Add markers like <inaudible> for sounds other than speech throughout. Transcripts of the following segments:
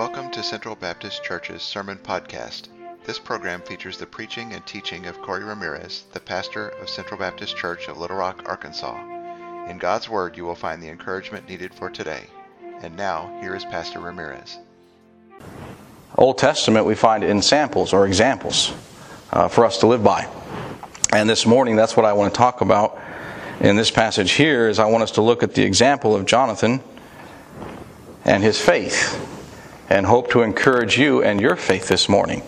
Welcome to Central Baptist Church's Sermon Podcast. This program features the preaching and teaching of Corey Ramirez, the pastor of Central Baptist Church of Little Rock, Arkansas. In God's Word, you will find the encouragement needed for today. And now, here is Pastor Ramirez. Old Testament we find ensamples or examples uh, for us to live by. And this morning, that's what I want to talk about in this passage here. Is I want us to look at the example of Jonathan and his faith, and hope to encourage you and your faith this morning.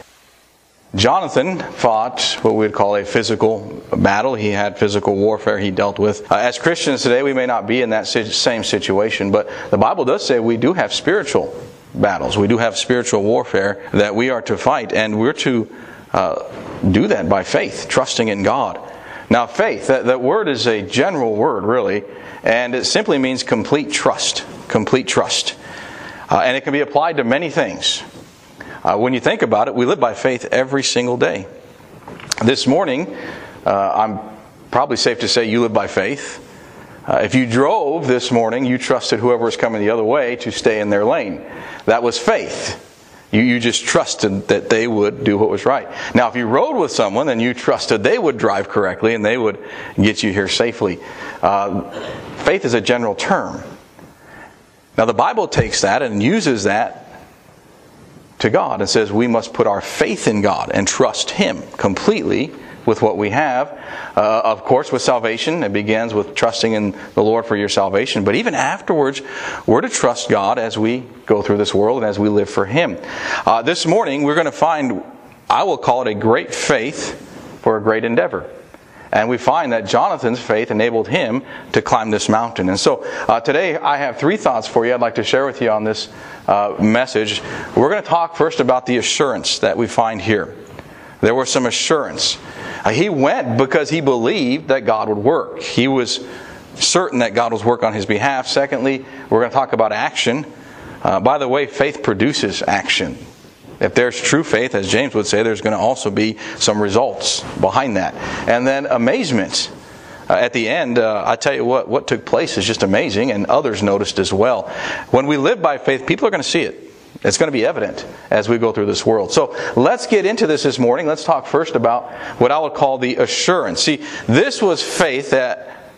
Jonathan fought what we would call a physical battle. He had physical warfare he dealt with. Uh, as Christians today, we may not be in that same situation, but the Bible does say we do have spiritual battles. We do have spiritual warfare that we are to fight, and we're to uh, do that by faith, trusting in God. Now, faith, that, that word is a general word, really, and it simply means complete trust. Complete trust. Uh, and it can be applied to many things. Uh, when you think about it, we live by faith every single day. This morning, uh, I'm probably safe to say you live by faith. Uh, if you drove this morning, you trusted whoever was coming the other way to stay in their lane. That was faith. You, you just trusted that they would do what was right. Now, if you rode with someone, then you trusted they would drive correctly and they would get you here safely. Uh, faith is a general term. Now, the Bible takes that and uses that to God and says we must put our faith in God and trust Him completely with what we have. Uh, of course, with salvation, it begins with trusting in the Lord for your salvation. But even afterwards, we're to trust God as we go through this world and as we live for Him. Uh, this morning, we're going to find, I will call it a great faith for a great endeavor. And we find that Jonathan's faith enabled him to climb this mountain. And so uh, today I have three thoughts for you I'd like to share with you on this uh, message. We're going to talk first about the assurance that we find here. There was some assurance. Uh, he went because he believed that God would work. He was certain that God was work on his behalf. Secondly, we're going to talk about action. Uh, by the way, faith produces action. If there's true faith, as James would say, there's going to also be some results behind that. And then amazement. Uh, at the end, uh, I tell you what, what took place is just amazing, and others noticed as well. When we live by faith, people are going to see it. It's going to be evident as we go through this world. So let's get into this this morning. Let's talk first about what I would call the assurance. See, this was faith that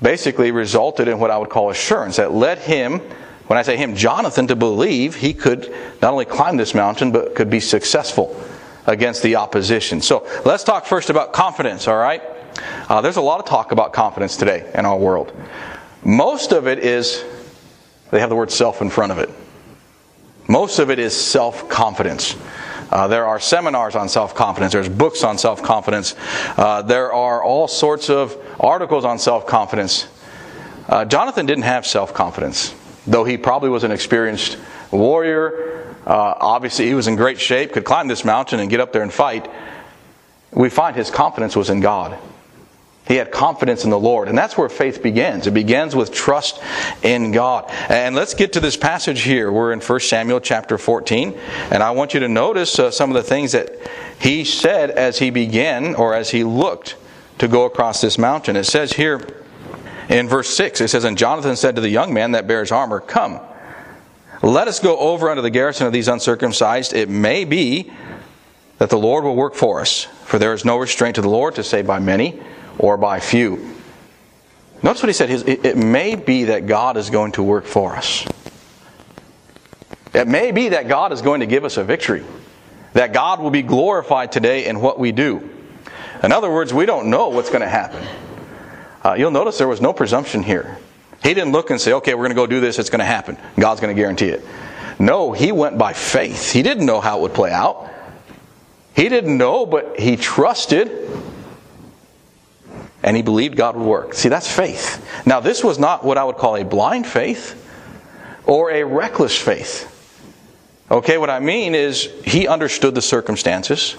basically resulted in what I would call assurance, that led him when I say him, Jonathan, to believe he could not only climb this mountain, but could be successful against the opposition. So let's talk first about confidence, all right? Uh, there's a lot of talk about confidence today in our world. Most of it is, they have the word self in front of it. Most of it is self confidence. Uh, there are seminars on self confidence. There's books on self confidence. Uh, there are all sorts of articles on self confidence. Uh, Jonathan didn't have self confidence. Though he probably was an experienced warrior, uh, obviously he was in great shape, could climb this mountain and get up there and fight. We find his confidence was in God. He had confidence in the Lord. And that's where faith begins. It begins with trust in God. And let's get to this passage here. We're in 1 Samuel chapter 14. And I want you to notice uh, some of the things that he said as he began or as he looked to go across this mountain. It says here, in verse 6, it says, And Jonathan said to the young man that bears armor, Come, let us go over unto the garrison of these uncircumcised. It may be that the Lord will work for us, for there is no restraint to the Lord to say by many or by few. Notice what he said. It may be that God is going to work for us. It may be that God is going to give us a victory. That God will be glorified today in what we do. In other words, we don't know what's going to happen. Uh, you'll notice there was no presumption here. He didn't look and say, okay, we're going to go do this, it's going to happen. God's going to guarantee it. No, he went by faith. He didn't know how it would play out. He didn't know, but he trusted and he believed God would work. See, that's faith. Now, this was not what I would call a blind faith or a reckless faith. Okay, what I mean is he understood the circumstances.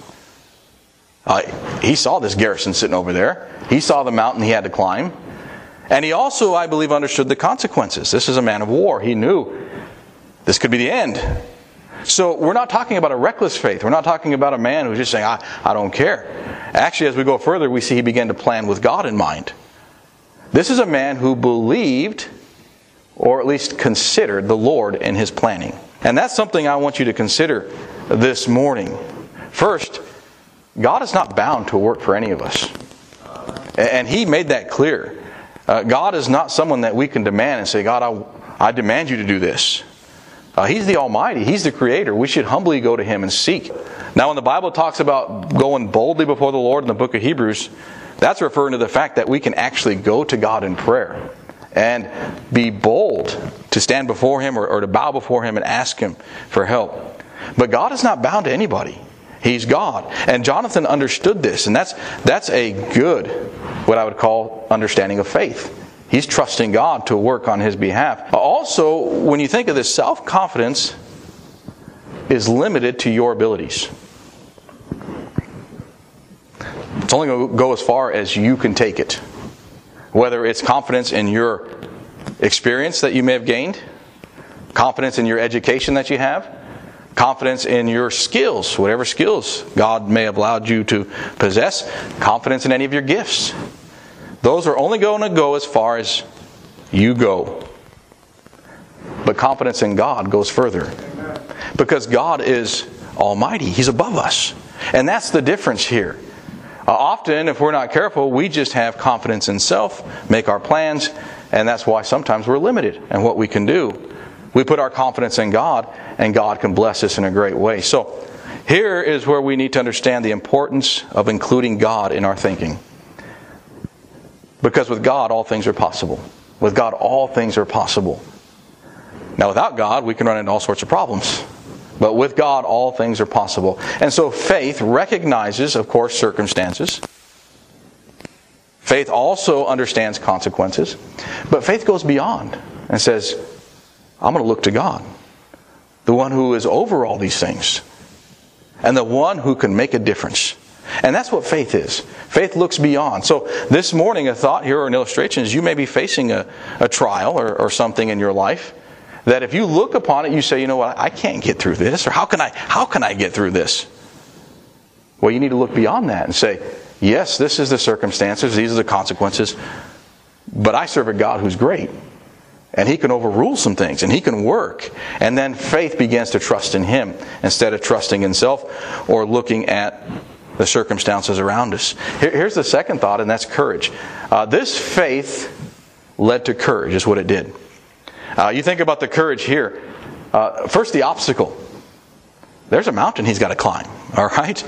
Uh, he saw this garrison sitting over there. He saw the mountain he had to climb. And he also, I believe, understood the consequences. This is a man of war. He knew this could be the end. So we're not talking about a reckless faith. We're not talking about a man who's just saying, I, I don't care. Actually, as we go further, we see he began to plan with God in mind. This is a man who believed, or at least considered, the Lord in his planning. And that's something I want you to consider this morning. First, God is not bound to work for any of us. And He made that clear. Uh, God is not someone that we can demand and say, God, I, I demand you to do this. Uh, he's the Almighty. He's the Creator. We should humbly go to Him and seek. Now, when the Bible talks about going boldly before the Lord in the book of Hebrews, that's referring to the fact that we can actually go to God in prayer and be bold to stand before Him or, or to bow before Him and ask Him for help. But God is not bound to anybody. He's God. And Jonathan understood this, and that's that's a good, what I would call understanding of faith. He's trusting God to work on his behalf. Also, when you think of this, self confidence is limited to your abilities. It's only going to go as far as you can take it. Whether it's confidence in your experience that you may have gained, confidence in your education that you have, confidence in your skills, whatever skills God may have allowed you to possess, confidence in any of your gifts. Those are only going to go as far as you go. But confidence in God goes further. Because God is almighty, He's above us. And that's the difference here. Uh, often, if we're not careful, we just have confidence in self, make our plans, and that's why sometimes we're limited in what we can do. We put our confidence in God, and God can bless us in a great way. So, here is where we need to understand the importance of including God in our thinking. Because with God, all things are possible. With God, all things are possible. Now, without God, we can run into all sorts of problems. But with God, all things are possible. And so faith recognizes, of course, circumstances. Faith also understands consequences. But faith goes beyond and says, I'm going to look to God, the one who is over all these things, and the one who can make a difference. And that's what faith is. Faith looks beyond. So this morning, a thought here or an illustration is you may be facing a, a trial or, or something in your life that if you look upon it, you say, you know what, I can't get through this, or how can I, how can I get through this? Well, you need to look beyond that and say, yes, this is the circumstances, these are the consequences, but I serve a God who's great. And he can overrule some things and he can work. And then faith begins to trust in him instead of trusting in self or looking at the circumstances around us. Here's the second thought, and that's courage. Uh, this faith led to courage, is what it did. Uh, you think about the courage here. Uh, first, the obstacle. There's a mountain he's got to climb, <laughs> all right?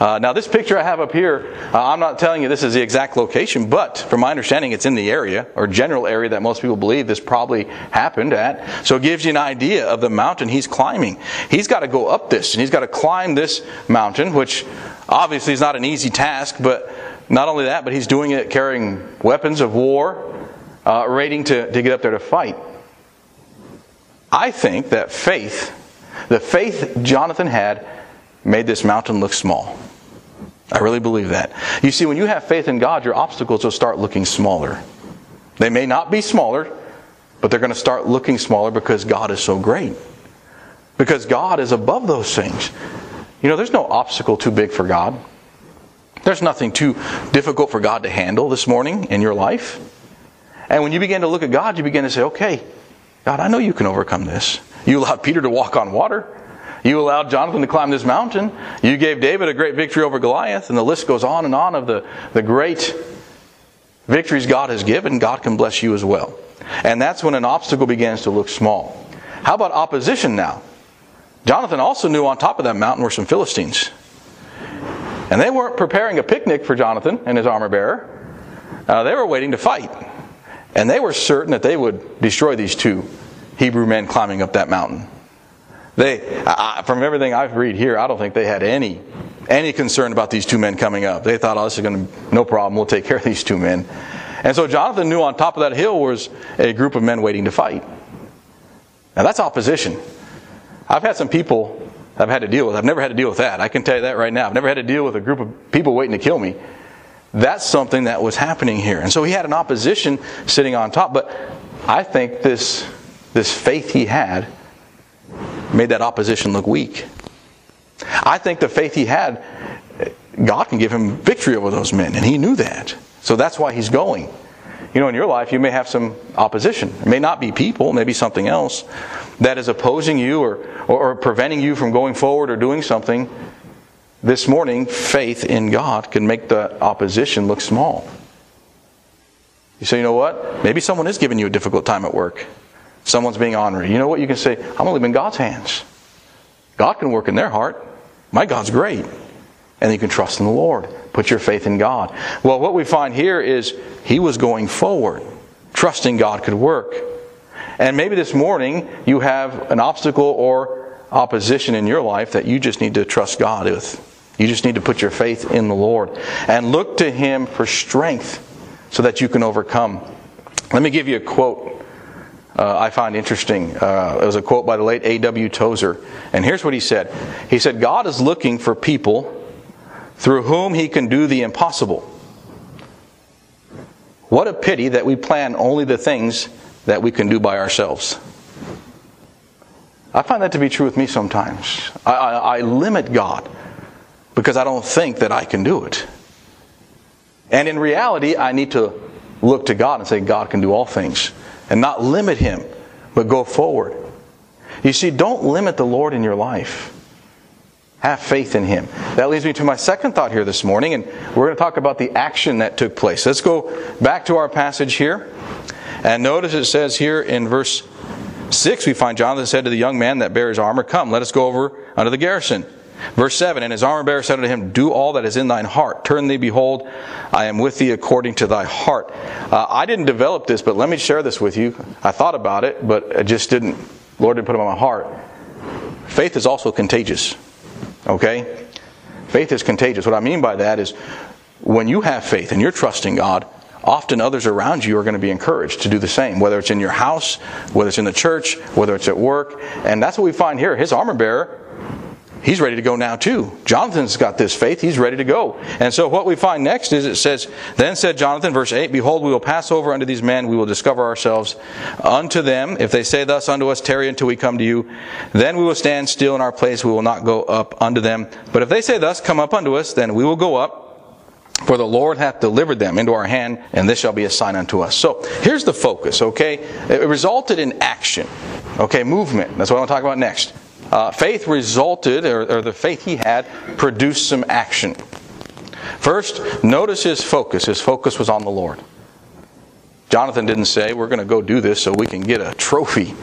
Uh, now, this picture I have up here, uh, I'm not telling you this is the exact location, but from my understanding, it's in the area, or general area that most people believe this probably happened at. So it gives you an idea of the mountain he's climbing. He's got to go up this, and he's got to climb this mountain, which obviously is not an easy task, but not only that, but he's doing it carrying weapons of war, uh, rating to, to get up there to fight. I think that faith, the faith Jonathan had, made this mountain look small. I really believe that. You see, when you have faith in God, your obstacles will start looking smaller. They may not be smaller, but they're going to start looking smaller because God is so great. Because God is above those things. You know, there's no obstacle too big for God. There's nothing too difficult for God to handle this morning in your life. And when you begin to look at God, you begin to say, okay, God, I know you can overcome this. You allowed Peter to walk on water. You allowed Jonathan to climb this mountain. You gave David a great victory over Goliath. And the list goes on and on of the, the great victories God has given. God can bless you as well. And that's when an obstacle begins to look small. How about opposition now? Jonathan also knew on top of that mountain were some Philistines. And they weren't preparing a picnic for Jonathan and his armor bearer. Uh, they were waiting to fight. And they were certain that they would destroy these two Hebrew men climbing up that mountain. They, I, from everything I've read here, I don't think they had any any concern about these two men coming up. They thought, oh, this is going to no problem. We'll take care of these two men. And so Jonathan knew on top of that hill was a group of men waiting to fight. Now that's opposition. I've had some people I've had to deal with. I've never had to deal with that. I can tell you that right now. I've never had to deal with a group of people waiting to kill me. That's something that was happening here. And so he had an opposition sitting on top. But I think this, this faith he had made that opposition look weak. I think the faith he had, God can give him victory over those men. And he knew that. So that's why he's going. You know, in your life, you may have some opposition. It may not be people, maybe something else. that is opposing you or, or, or preventing you from going forward or doing something, this morning, faith in God can make the opposition look small. You say, you know what? Maybe someone is giving you a difficult time at work. Someone's being honored. You know what? You can say, I'm going to leave in God's hands. God can work in their heart. My God's great. And you can trust in the Lord. Put your faith in God. Well, what we find here is he was going forward, trusting God could work. And maybe this morning you have an obstacle or opposition in your life that you just need to trust God with. You just need to put your faith in the Lord and look to Him for strength so that you can overcome. Let me give you a quote uh, I find interesting. Uh, it was a quote by the late A.W. Tozer. And here's what he said He said, God is looking for people through whom He can do the impossible. What a pity that we plan only the things that we can do by ourselves. I find that to be true with me sometimes. I, I, I limit God because I don't think that I can do it. And in reality, I need to look to God and say, God can do all things, and not limit Him, but go forward. You see, don't limit the Lord in your life. Have faith in Him. That leads me to my second thought here this morning, and we're going to talk about the action that took place. Let's go back to our passage here. And notice it says here in verse 6, we find Jonathan said to the young man that bears armor, Come, let us go over unto the garrison. Verse 7 And his armor bearer said unto him, Do all that is in thine heart. Turn thee, behold, I am with thee according to thy heart. Uh, I didn't develop this, but let me share this with you. I thought about it, but I just didn't, Lord didn't put it on my heart. Faith is also contagious. Okay? Faith is contagious. What I mean by that is when you have faith and you're trusting God, often others around you are going to be encouraged to do the same, whether it's in your house, whether it's in the church, whether it's at work. And that's what we find here. His armor bearer he's ready to go now too. Jonathan's got this faith, he's ready to go. And so what we find next is it says, Then said Jonathan, verse 8, Behold, we will pass over unto these men, we will discover ourselves unto them. If they say thus unto us, Tarry until we come to you, then we will stand still in our place, we will not go up unto them. But if they say thus, Come up unto us, then we will go up. For the Lord hath delivered them into our hand, and this shall be a sign unto us. So here's the focus, okay? It resulted in action, okay? Movement. That's what I want to talk about next uh, faith resulted, or, or the faith he had, produced some action. First, notice his focus. His focus was on the Lord. Jonathan didn't say, We're going to go do this so we can get a trophy,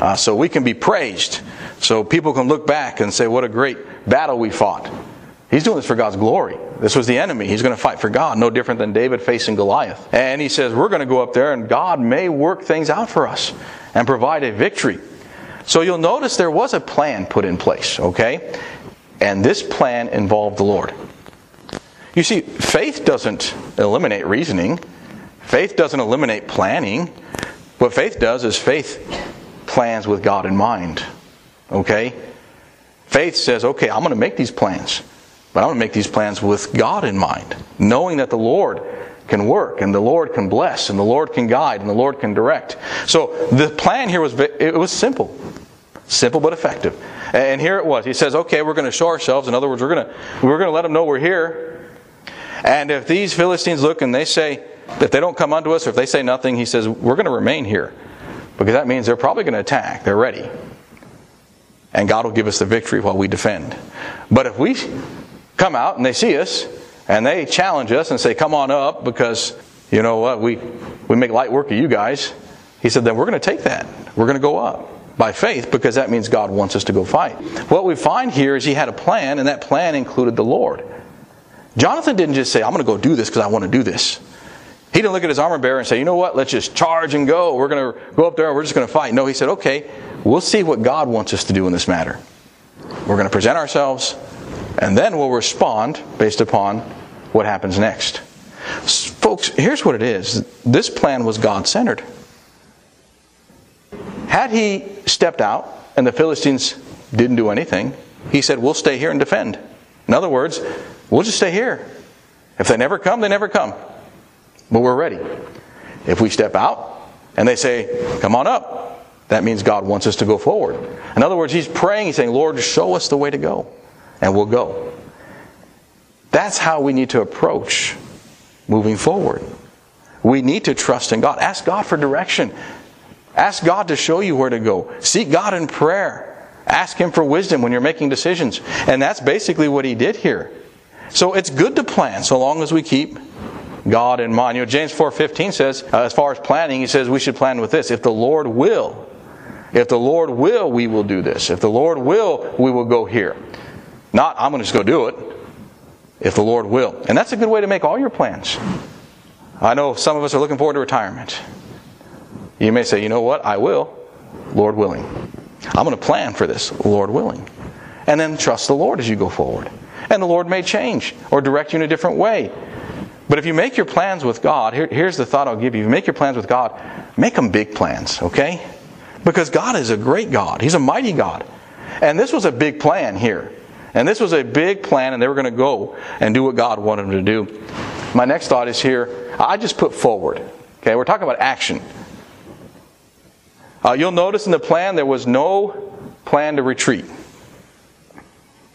uh, so we can be praised, so people can look back and say, What a great battle we fought. He's doing this for God's glory. This was the enemy. He's going to fight for God, no different than David facing Goliath. And he says, We're going to go up there and God may work things out for us and provide a victory. So you'll notice there was a plan put in place, okay? And this plan involved the Lord. You see, faith doesn't eliminate reasoning, faith doesn't eliminate planning. What faith does is faith plans with God in mind, okay? Faith says, okay, I'm going to make these plans, but I'm going to make these plans with God in mind, knowing that the Lord can work and the Lord can bless and the Lord can guide and the Lord can direct. So the plan here was it was simple. Simple but effective. And here it was. He says, "Okay, we're going to show ourselves. In other words, we're going to we're going to let them know we're here. And if these Philistines look and they say if they don't come unto us, or if they say nothing, he says, we're going to remain here, because that means they're probably going to attack. They're ready, and God will give us the victory while we defend. But if we come out and they see us and they challenge us and say, "Come on up," because you know what we we make light work of you guys. He said, then we're going to take that. We're going to go up by faith because that means God wants us to go fight. What we find here is he had a plan, and that plan included the Lord. Jonathan didn't just say, I'm going to go do this because I want to do this. He didn't look at his armor bearer and say, you know what, let's just charge and go. We're going to go up there and we're just going to fight. No, he said, okay, we'll see what God wants us to do in this matter. We're going to present ourselves, and then we'll respond based upon what happens next. Folks, here's what it is this plan was God centered. Had he stepped out and the Philistines didn't do anything, he said, We'll stay here and defend. In other words, we'll just stay here. If they never come, they never come. But we're ready. If we step out and they say, Come on up, that means God wants us to go forward. In other words, he's praying, he's saying, Lord, show us the way to go. And we'll go. That's how we need to approach moving forward. We need to trust in God. Ask God for direction. Ask God to show you where to go. Seek God in prayer. Ask Him for wisdom when you're making decisions. And that's basically what He did here. So it's good to plan so long as we keep God in mind. You know, James 4.15 says, uh, as far as planning, he says we should plan with this. If the Lord will, if the Lord will, we will do this. If the Lord will, we will go here. Not, I'm going to just go do it. If the Lord will. And that's a good way to make all your plans. I know some of us are looking forward to retirement. You may say, you know what? I will, Lord willing. I'm going to plan for this, Lord willing. And then trust the Lord as you go forward. And the Lord may change or direct you in a different way. But if you make your plans with God, here, here's the thought I'll give you. If you make your plans with God, make them big plans, okay? Because God is a great God. He's a mighty God. And this was a big plan here. And this was a big plan, and they were going to go and do what God wanted them to do. My next thought is here I just put forward. Okay, we're talking about action. Uh, you'll notice in the plan there was no plan to retreat.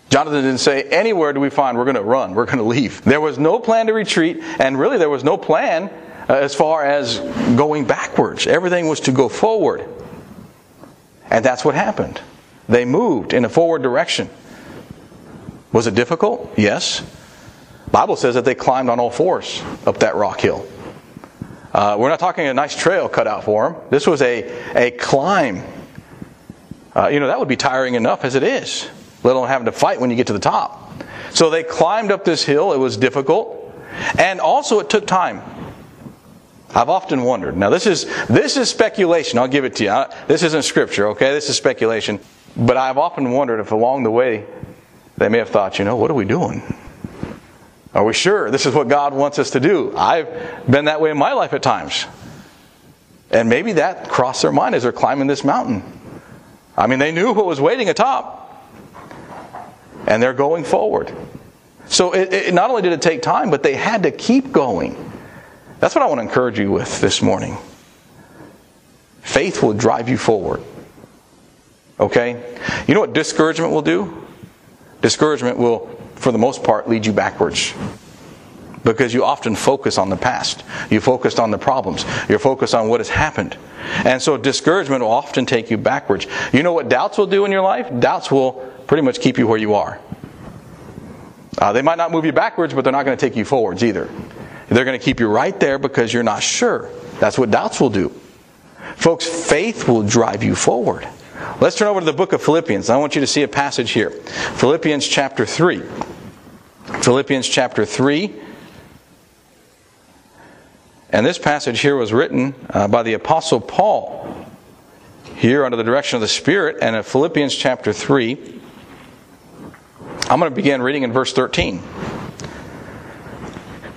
Jonathan didn't say, anywhere do we find we're going to run, we're going to leave. There was no plan to retreat, and really there was no plan uh, as far as going backwards. Everything was to go forward. And that's what happened. They moved in a forward direction. Was it difficult? Yes. Bible says that they climbed on all fours up that rock hill. Uh, we're not talking a nice trail cut out for them. This was a, a climb. Uh, you know, that would be tiring enough as it is let alone having to fight when you get to the top. So they climbed up this hill. It was difficult. And also it took time. I've often wondered. Now this is this is speculation. I'll give it to you. This isn't scripture, okay? This is speculation. But I've often wondered if along the way they may have thought, you know, what are we doing? Are we sure this is what God wants us to do? I've been that way in my life at times. And maybe that crossed their mind as they're climbing this mountain. I mean, they knew what was waiting atop and they're going forward. So it, it, not only did it take time, but they had to keep going. That's what I want to encourage you with this morning. Faith will drive you forward. Okay? You know what discouragement will do? Discouragement will, for the most part, lead you backwards. Because you often focus on the past. You focused on the problems. You're focused on what has happened. And so discouragement will often take you backwards. You know what doubts will do in your life? Doubts will pretty much keep you where you are. Uh, they might not move you backwards, but they're not going to take you forwards either. They're going to keep you right there because you're not sure. That's what doubts will do. Folks, faith will drive you forward. Let's turn over to the book of Philippians. I want you to see a passage here. Philippians chapter 3. Philippians chapter 3. And this passage here was written uh, by the Apostle Paul here under the direction of the Spirit. And in Philippians chapter 3, I'm going to begin reading in verse 13.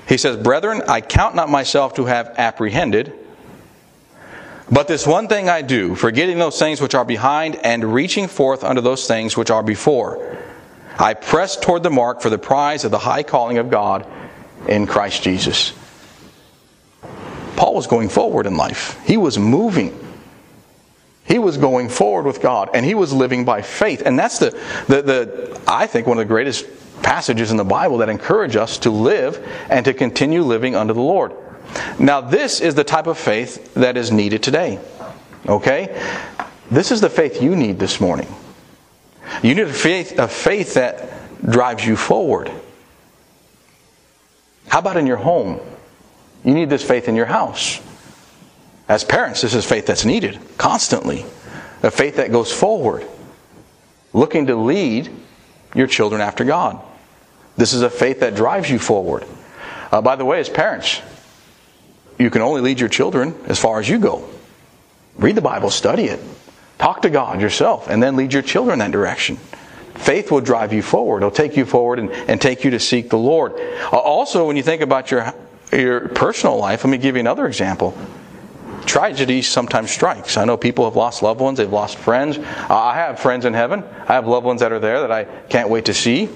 He says, Brethren, I count not myself to have apprehended, but this one thing I do, forgetting those things which are behind and reaching forth unto those things which are before. I press toward the mark for the prize of the high calling of God in Christ Jesus. Paul was going forward in life, he was moving. He was going forward with God and he was living by faith. And that's the, the, the, I think, one of the greatest passages in the Bible that encourage us to live and to continue living under the Lord. Now, this is the type of faith that is needed today. Okay? This is the faith you need this morning. You need a faith, a faith that drives you forward. How about in your home? You need this faith in your house. As parents, this is faith that's needed constantly. A faith that goes forward, looking to lead your children after God. This is a faith that drives you forward. Uh, by the way, as parents, you can only lead your children as far as you go. Read the Bible, study it, talk to God yourself, and then lead your children that direction. Faith will drive you forward. It'll take you forward and, and take you to seek the Lord. Uh, also, when you think about your, your personal life, let me give you another example tragedy sometimes strikes. I know people have lost loved ones, they've lost friends. I have friends in heaven. I have loved ones that are there that I can't wait to see.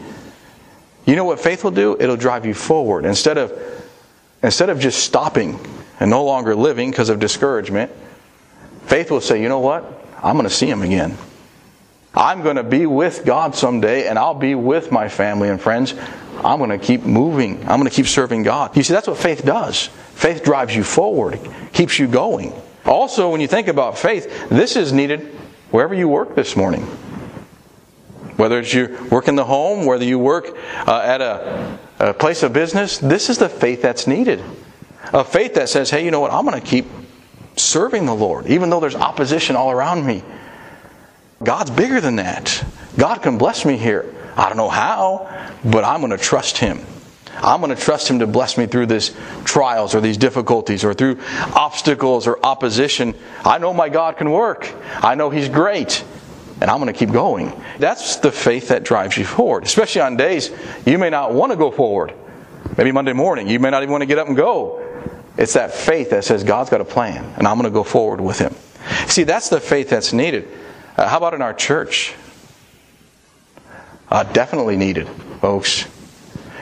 You know what faith will do? It'll drive you forward. Instead of instead of just stopping and no longer living because of discouragement, faith will say, "You know what? I'm going to see him again. I'm going to be with God someday and I'll be with my family and friends. I'm going to keep moving. I'm going to keep serving God." You see, that's what faith does. Faith drives you forward, keeps you going. Also, when you think about faith, this is needed wherever you work this morning. Whether it's you work in the home, whether you work uh, at a, a place of business, this is the faith that's needed. A faith that says, hey, you know what, I'm going to keep serving the Lord, even though there's opposition all around me. God's bigger than that. God can bless me here. I don't know how, but I'm going to trust Him. I'm going to trust Him to bless me through these trials or these difficulties or through obstacles or opposition. I know my God can work. I know He's great. And I'm going to keep going. That's the faith that drives you forward, especially on days you may not want to go forward. Maybe Monday morning, you may not even want to get up and go. It's that faith that says God's got a plan, and I'm going to go forward with Him. See, that's the faith that's needed. Uh, how about in our church? Uh, definitely needed, folks.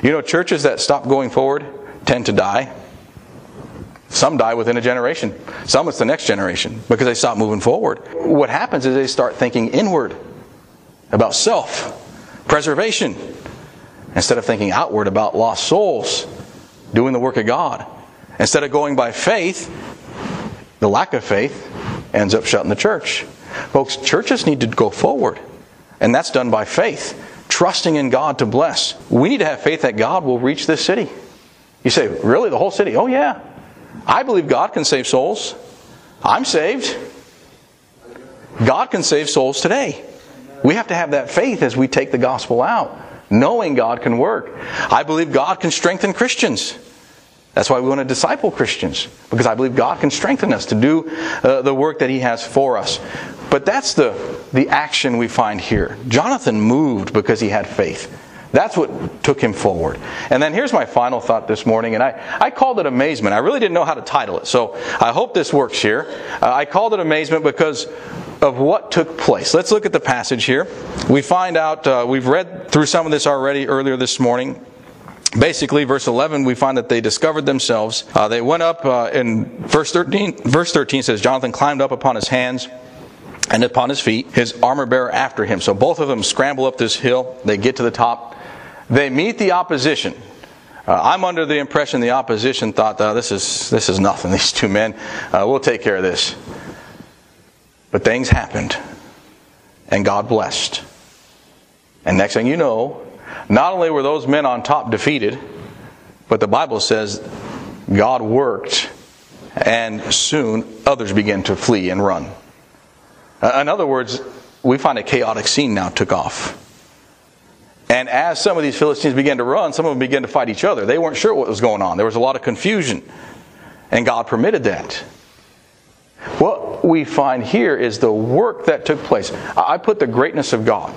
You know, churches that stop going forward tend to die. Some die within a generation. Some it's the next generation because they stop moving forward. What happens is they start thinking inward about self preservation instead of thinking outward about lost souls doing the work of God. Instead of going by faith, the lack of faith ends up shutting the church. Folks, churches need to go forward, and that's done by faith, trusting in God to bless. We need to have faith that God will reach this city. You say, really? The whole city? Oh, yeah. I believe God can save souls. I'm saved. God can save souls today. We have to have that faith as we take the gospel out, knowing God can work. I believe God can strengthen Christians. That's why we want to disciple Christians, because I believe God can strengthen us to do uh, the work that He has for us. But that's the, the action we find here. Jonathan moved because he had faith. That's what took him forward. And then here's my final thought this morning, and I, I called it amazement. I really didn't know how to title it, so I hope this works here. Uh, I called it amazement because of what took place. Let's look at the passage here. We find out, uh, we've read through some of this already earlier this morning. Basically, verse 11, we find that they discovered themselves. Uh, they went up uh, in verse 13. Verse 13 says, Jonathan climbed up upon his hands and upon his feet, his armor bearer after him. So both of them scramble up this hill. They get to the top. They meet the opposition. Uh, I'm under the impression the opposition thought, uh, this is this is nothing. <laughs> These two men, uh, we'll take care of this. But things happened, and God blessed. And next thing you know, not only were those men on top defeated, but the Bible says God worked, and soon others began to flee and run. Uh, in other words, we find a chaotic scene now took off. And as some of these Philistines began to run, some of them began to fight each other. They weren't sure what was going on. There was a lot of confusion. And God permitted that. What we find here is the work that took place. I put the greatness of God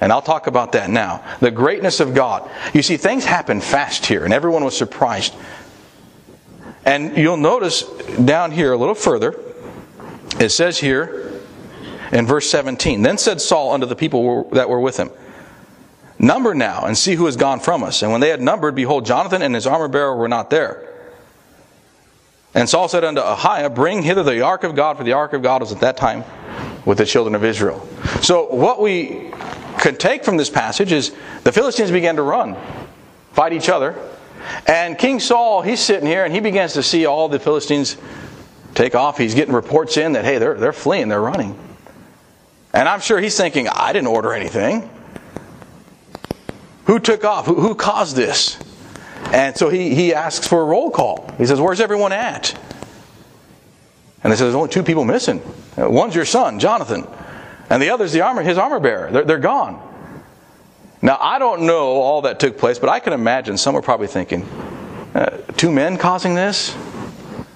and I'll talk about that now. The greatness of God. You see, things happen fast here, and everyone was surprised. And you'll notice down here a little further, it says here in verse 17 Then said Saul unto the people that were with him, Number now, and see who has gone from us. And when they had numbered, behold, Jonathan and his armor bearer were not there. And Saul said unto Ahiah, Bring hither the ark of God, for the ark of God was at that time with the children of Israel. So, what we can take from this passage is the Philistines began to run, fight each other. And King Saul, he's sitting here and he begins to see all the Philistines take off. He's getting reports in that, hey, they're, they're fleeing, they're running. And I'm sure he's thinking, I didn't order anything. Who took off? Who, who caused this? And so he, he asks for a roll call. He says, Where's everyone at? And they say, There's only two people missing. One's your son, Jonathan. And the other's the armor, his armor bearer. They're, they're gone. Now, I don't know all that took place, but I can imagine some were probably thinking, uh, two men causing this?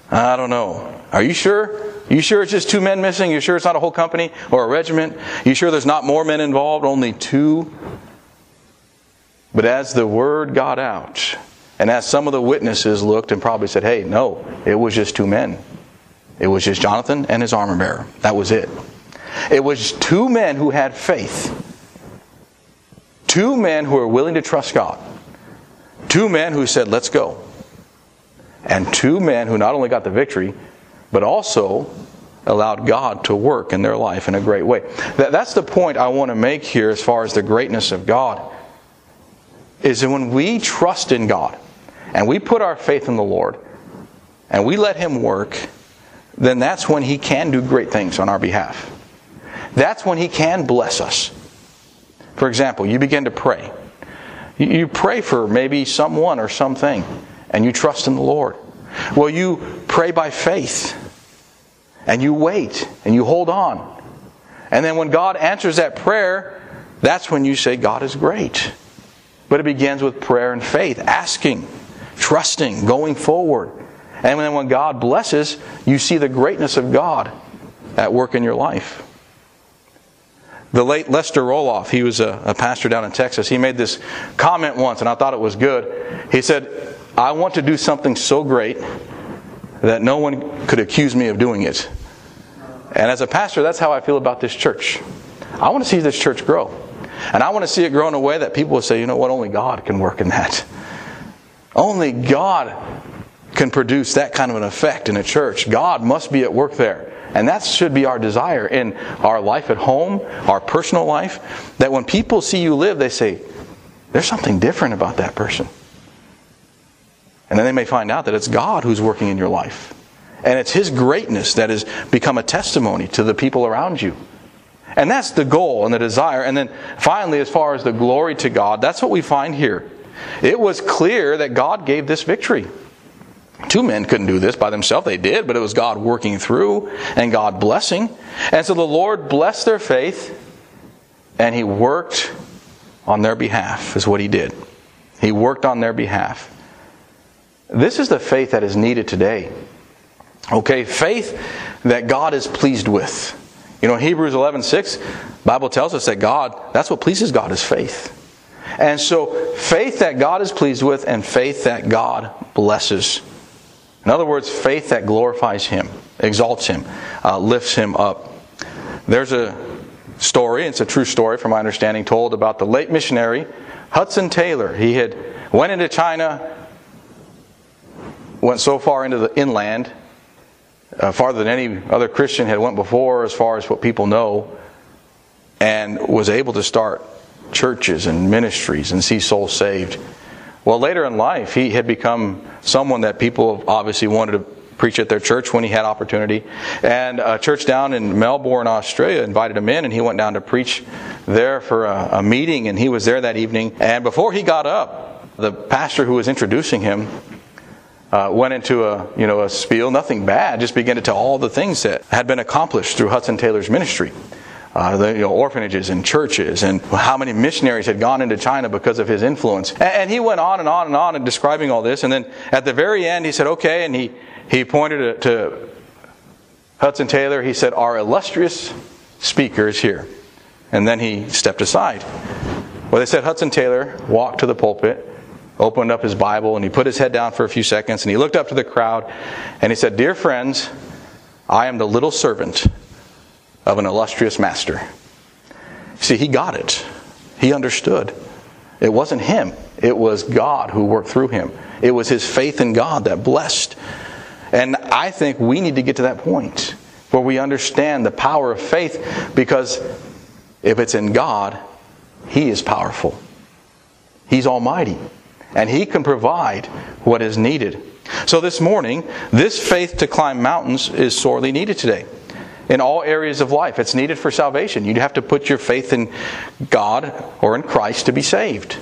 I don't know. Are you sure? You sure it's just two men missing? You sure it's not a whole company or a regiment? You sure there's not more men involved? Only two? But as the word got out, and as some of the witnesses looked and probably said, hey, no, it was just two men. It was just Jonathan and his armor bearer. That was it. It was two men who had faith. Two men who were willing to trust God. Two men who said, let's go. And two men who not only got the victory, but also allowed God to work in their life in a great way. that's the point I want to make here as far as the greatness of God. Is that when we trust in God and we put our faith in the Lord and we let Him work, then that's when He can do great things on our behalf. That's when He can bless us. For example, you begin to pray. You pray for maybe someone or something, and you trust in the Lord. Well, you pray by faith, and you wait, and you hold on. And then when God answers that prayer, that's when you say, God is great. But it begins with prayer and faith, asking, trusting, going forward. And then when God blesses, you see the greatness of God at work in your life. The late Lester Roloff, he was a, a, pastor down in Texas, he made this comment once, and I thought it was good. He said, I want to do something so great that no one could accuse me of doing it. And as a pastor, that's how I feel about this church. I want to see this church grow. And I want to see it grow in a way that people will say, you know what, only God can work in that. Only God can produce that kind of an effect in a church. God must be at work there. And that should be our desire in our life at home, our personal life, that when people see you live, they say, there's something different about that person. And then they may find out that it's God who's working in your life. And it's His greatness that has become a testimony to the people around you. And that's the goal and the desire. And then finally, as far as the glory to God, that's what we find here. It was clear that God gave this victory. Two men couldn't do this by themselves. They did, but it was God working through and God blessing. And so the Lord blessed their faith and He worked on their behalf, is what He did. He worked on their behalf. This is the faith that is needed today. Okay, faith that God is pleased with. You know, Hebrews 11 6, Bible tells us that God, that's what pleases God is faith. And so, faith that God is pleased with and faith that God blesses. In other words, faith that glorifies Him, exalts Him, uh, lifts Him up. There's a story, it's a true story from my understanding, told about the late missionary Hudson Taylor. He had went into China, went so far into the inland, uh, farther than any other Christian had went before, as far as what people know, and was able to start churches and ministries and see souls saved. Well, later in life, he had become someone that people obviously wanted to preach at their church when he had opportunity. And a church down in Melbourne, Australia, invited him in, and he went down to preach there for a, a meeting, and he was there that evening. And before he got up, the pastor who was introducing him uh, went into a you know a spiel, nothing bad, just began to tell all the things that had been accomplished through Hudson Taylor's ministry uh, the you know, orphanages and churches and how many missionaries had gone into China because of his influence. And, and he went on and on and on in describing all this. And then at the very end, he said, okay, and he, he pointed to Hudson Taylor. He said, our illustrious speaker is here. And then he stepped aside. Well, they said Hudson Taylor walked to the pulpit, opened up his Bible, and he put his head down for a few seconds, and he looked up to the crowd, and he said, Dear friends, I am the little servant of an illustrious master. See, he got it. He understood. It wasn't him, it was God who worked through him. It was his faith in God that blessed. And I think we need to get to that point where we understand the power of faith because if it's in God, He is powerful. He's almighty. And He can provide what is needed. So this morning, this faith to climb mountains is sorely needed today in all areas of life. It's needed for salvation. You have to put your faith in God or in Christ to be saved.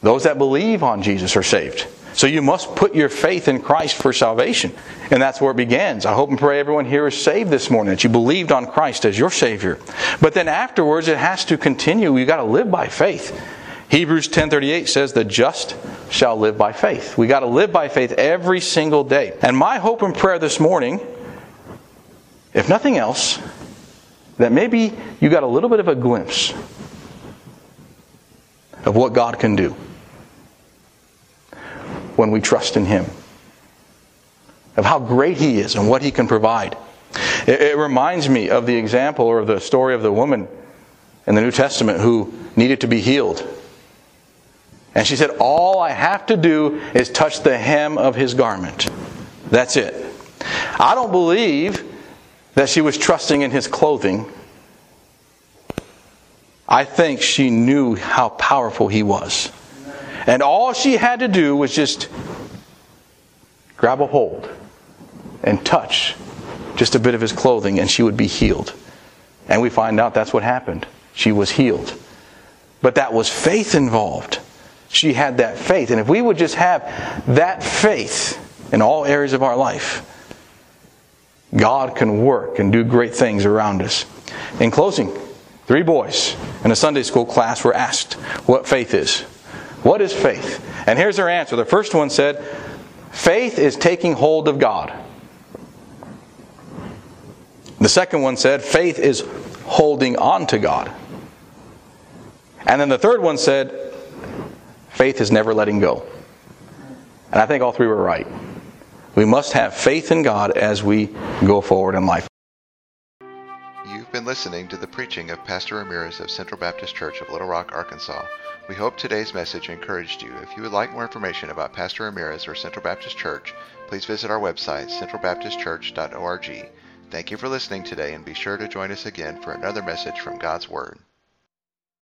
Those that believe on Jesus are saved. So you must put your faith in Christ for salvation. And that's where it begins. I hope and pray everyone here is saved this morning, that you believed on Christ as your Savior. But then afterwards it has to continue. You've got to live by faith. Hebrews 10:38 says the just shall live by faith. We got to live by faith every single day. And my hope and prayer this morning if nothing else, that maybe you got a little bit of a glimpse of what God can do when we trust in Him, of how great He is and what He can provide. It, it reminds me of the example or the story of the woman in the New Testament who needed to be healed. And she said, All I have to do is touch the hem of his garment. That's it. I don't believe that she was trusting in his clothing. I think she knew how powerful he was. And all she had to do was just grab a hold and touch just a bit of his clothing and she would be healed. And we find out that's what happened. She was healed. But that was faith involved. She had that faith. And if we would just have that faith in all areas of our life, God can work and do great things around us. In closing, three boys in a Sunday school class were asked what faith is. What is faith? And here's their answer. The first one said, Faith is taking hold of God. The second one said, Faith is holding on to God. And then the third one said, Faith is never letting go. And I think all three were right. We must have faith in God as we go forward in life. You've been listening to the preaching of Pastor Ramirez of Central Baptist Church of Little Rock, Arkansas. We hope today's message encouraged you. If you would like more information about Pastor Ramirez or Central Baptist Church, please visit our website, centralbaptistchurch.org. Thank you for listening today and be sure to join us again for another message from God's Word.